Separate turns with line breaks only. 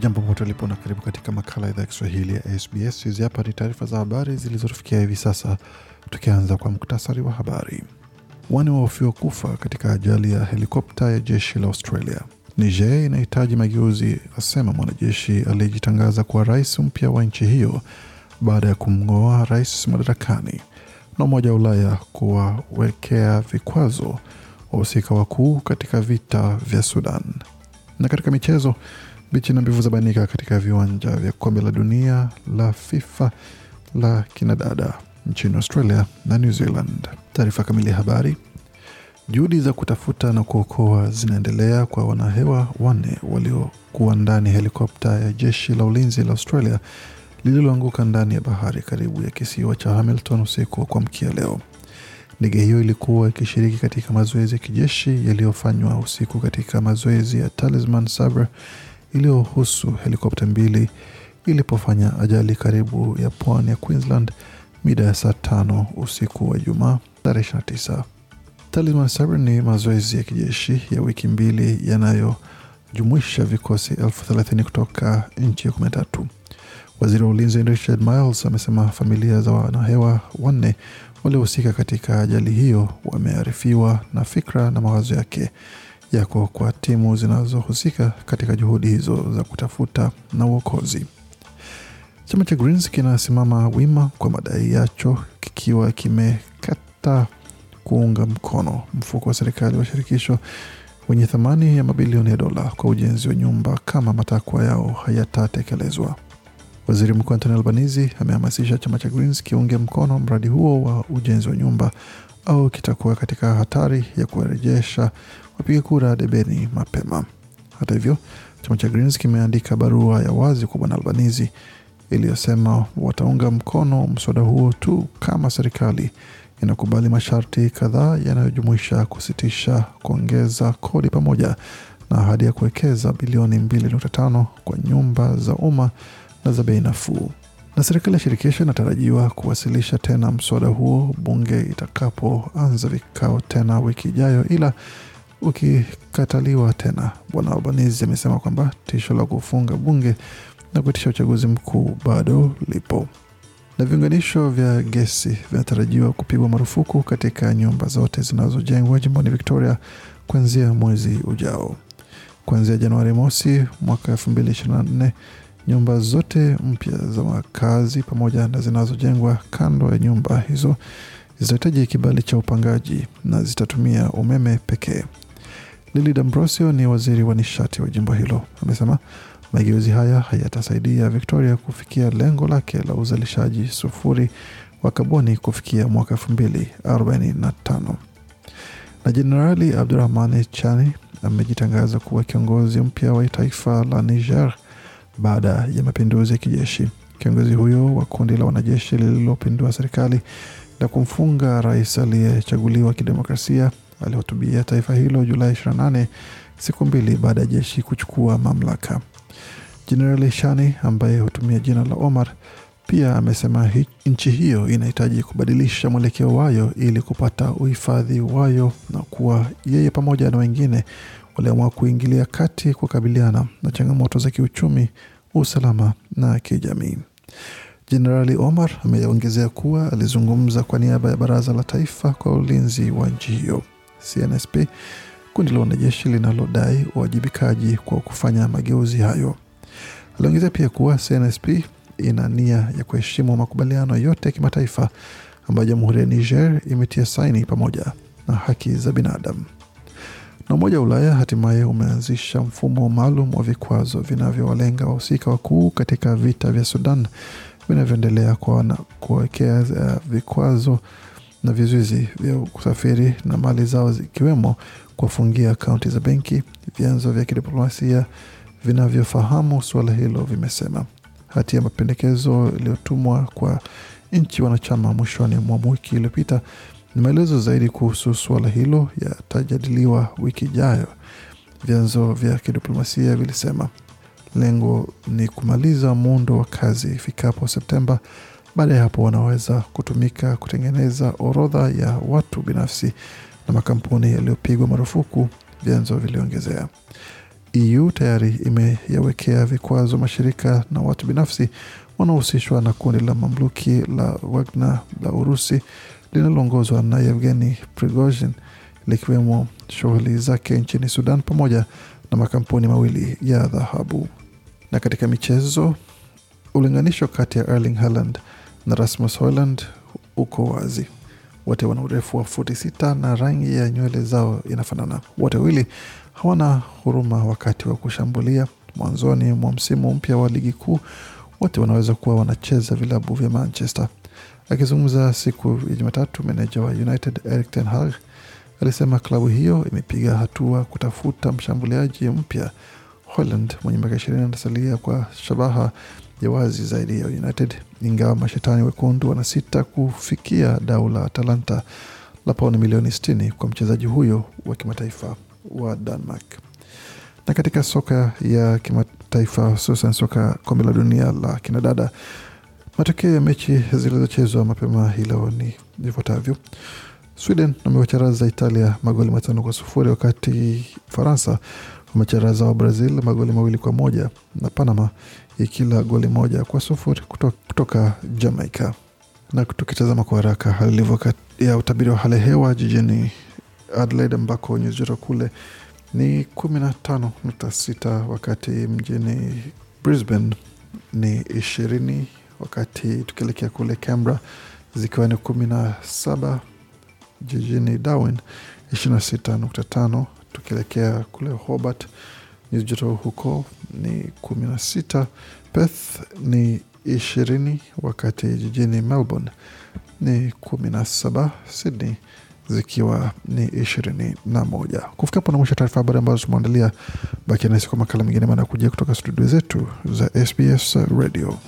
Jambo pote ulipo na karibu katika makala idhaa ya Kiswahili ya SBS. Hizi hapa ni taarifa za habari zilizotufikia hivi sasa, tukianza kwa muktasari wa habari. Wane wahofiwa kufa katika ajali ya helikopta ya jeshi la Australia. Niger inahitaji mageuzi, asema mwanajeshi aliyejitangaza kuwa rais mpya wa nchi hiyo baada ya kumng'oa rais madarakani. Na Umoja wa Ulaya kuwawekea vikwazo wahusika wakuu katika vita vya Sudan. Na katika michezo Bichi na mbivu zabainika katika viwanja vya kombe la dunia la FIFA la kinadada nchini Australia na New Zealand. Taarifa kamili ya habari. Juhudi za kutafuta na kuokoa zinaendelea kwa wanahewa wanne waliokuwa ndani helikopta ya jeshi la ulinzi la Australia lililoanguka ndani ya bahari karibu ya kisiwa cha Hamilton usiku wa kuamkia leo. Ndege hiyo ilikuwa ikishiriki katika mazoezi ya kijeshi yaliyofanywa usiku katika mazoezi ya Talisman Sabre iliyohusu helikopta mbili ilipofanya ajali karibu ya pwani ya Queensland mida ya saa tano usiku wa Jumaa tarehe 29. Talisman Sabre ni mazoezi ya kijeshi ya wiki mbili yanayojumuisha vikosi elfu thelathini kutoka nchi ya kumi na tatu. Waziri wa ulinzi Richard Miles amesema familia za wanahewa wanne waliohusika katika ajali hiyo wamearifiwa na fikra na mawazo yake yako kwa timu zinazohusika katika juhudi hizo za kutafuta na uokozi. Chama cha Greens kinasimama wima kwa madai yacho kikiwa kimekata kuunga mkono mfuko wa serikali wa shirikisho wenye thamani ya mabilioni ya dola kwa ujenzi wa nyumba kama matakwa yao hayatatekelezwa. Waziri Mkuu Anthony Albanese amehamasisha chama cha Greens kiunge mkono mradi huo wa ujenzi wa nyumba au kitakuwa katika hatari ya kuwarejesha wapiga kura debeni mapema. Hata hivyo, chama cha Greens kimeandika barua ya wazi kwa bwana Albanizi iliyosema wataunga mkono mswada huo tu kama serikali inakubali masharti kadhaa yanayojumuisha kusitisha kuongeza kodi pamoja na ahadi ya kuwekeza bilioni 2.5 kwa nyumba za umma na za bei nafuu na serikali ya shirikisho inatarajiwa kuwasilisha tena mswada huo bunge itakapoanza vikao tena wiki ijayo, ila ukikataliwa tena, Bwana Albanese amesema kwamba tisho la kufunga bunge na kuitisha uchaguzi mkuu bado lipo. Na viunganisho vya gesi vinatarajiwa kupigwa marufuku katika nyumba zote zinazojengwa jimboni Victoria kuanzia mwezi ujao. Kuanzia Januari mosi mwaka 2024 nyumba zote mpya za makazi pamoja na zinazojengwa kando ya nyumba hizo zitahitaji kibali cha upangaji na zitatumia umeme pekee. Lili D'Ambrosio ni waziri wa nishati wa jimbo hilo, amesema mageuzi haya hayatasaidia Victoria kufikia lengo lake la uzalishaji sufuri wa kaboni kufikia mwaka elfu mbili arobaini na tano. Na Jenerali Abdurahmani Chani amejitangaza kuwa kiongozi mpya wa taifa la Niger baada ya mapinduzi ya kijeshi. Kiongozi huyo wa kundi la wanajeshi lililopindua serikali na kumfunga rais aliyechaguliwa kidemokrasia alihutubia taifa hilo Julai 28 siku mbili baada ya jeshi kuchukua mamlaka. Jenerali Shani ambaye hutumia jina la Omar pia amesema nchi hiyo inahitaji kubadilisha mwelekeo wayo ili kupata uhifadhi wayo na kuwa yeye pamoja na wengine waliamua kuingilia kati kukabiliana na changamoto za kiuchumi, usalama na kijamii. Jenerali Omar ameongezea kuwa alizungumza kwa niaba ya Baraza la Taifa kwa Ulinzi wa nchi hiyo CNSP, kundi la wanajeshi linalodai uwajibikaji kwa kufanya mageuzi hayo. Aliongezea pia kuwa CNSP ina nia ya kuheshimu makubaliano yote ya kimataifa ambayo jamhuri ya Niger imetia saini pamoja na haki za binadamu. Na Umoja wa Ulaya hatimaye umeanzisha mfumo maalum wa vikwazo vinavyowalenga wahusika wakuu katika vita vya Sudan vinavyoendelea kuwekea uh, vikwazo na vizuizi vya kusafiri na mali zao zikiwemo kuwafungia akaunti za benki. Vyanzo vya kidiplomasia vinavyofahamu suala hilo vimesema hati ya mapendekezo iliyotumwa kwa nchi wanachama mwishoni mwa wiki iliyopita ni maelezo zaidi kuhusu suala hilo yatajadiliwa wiki ijayo, vyanzo vya kidiplomasia vilisema. Lengo ni kumaliza muundo wa kazi ifikapo Septemba. Baada ya hapo, wanaweza kutumika kutengeneza orodha ya watu binafsi na makampuni yaliyopigwa marufuku, vyanzo viliongezea. EU tayari imeyawekea vikwazo mashirika na watu binafsi wanaohusishwa na kundi la mamluki la Wagner la Urusi linaloongozwa na Yevgeni Prigozhin likiwemo shughuli zake nchini Sudan pamoja na makampuni mawili ya dhahabu. Na katika michezo, ulinganisho kati ya Erling Haaland na Rasmus Hojlund uko wazi. Wote wana urefu wa futi sita na rangi ya nywele zao inafanana. Wote wawili hawana huruma wakati wa kushambulia. Mwanzoni mwa msimu mpya wa ligi kuu, wote wanaweza kuwa wanacheza vilabu vya Manchester. Akizungumza siku ya Jumatatu, meneja wa United Erik ten Hag alisema klabu hiyo imepiga hatua kutafuta mshambuliaji mpya. Holland mwenye miaka ishirini anasalia kwa shabaha ya wazi zaidi ya United, ingawa mashetani wekundu wanasita kufikia dau la Atalanta la pauni milioni 60 kwa mchezaji huyo wa kimataifa wa Denmark. Na katika soka ya kimataifa hususan soka kombe la dunia la kinadada, matokeo ya mechi zilizochezwa mapema hii leo ni ifuatavyo. Sweden wamewacharaza Italia magoli matano kwa sufuri wakati Faransa wamecharaza wa Brazil magoli mawili kwa moja na Panama ikila goli moja kwa sufuri kutoka, kutoka Jamaica. Na tukitazama kwa haraka hali ilivyo ya utabiri wa hali ya hewa jijini Adelaide ambako nyuzi joto kule ni kumi na tano nukta sita wakati mjini Brisbane. Ni ishirini wakati tukielekea kule Canberra zikiwa ni kumi na saba jijini Darwin. ishirini na sita nukta tano tukielekea kule Hobart. Nyuzi joto huko ni kumi na sita. Perth ni ishirini wakati jijini Melbourne. Ni kumi na saba Sydney zikiwa ni ishirini na moja. Kufika hapo na mwisho taarifa habari ambazo tumeandalia. Bakia nasi kwa makala mengine manakuja kutoka studio zetu za SBS Radio.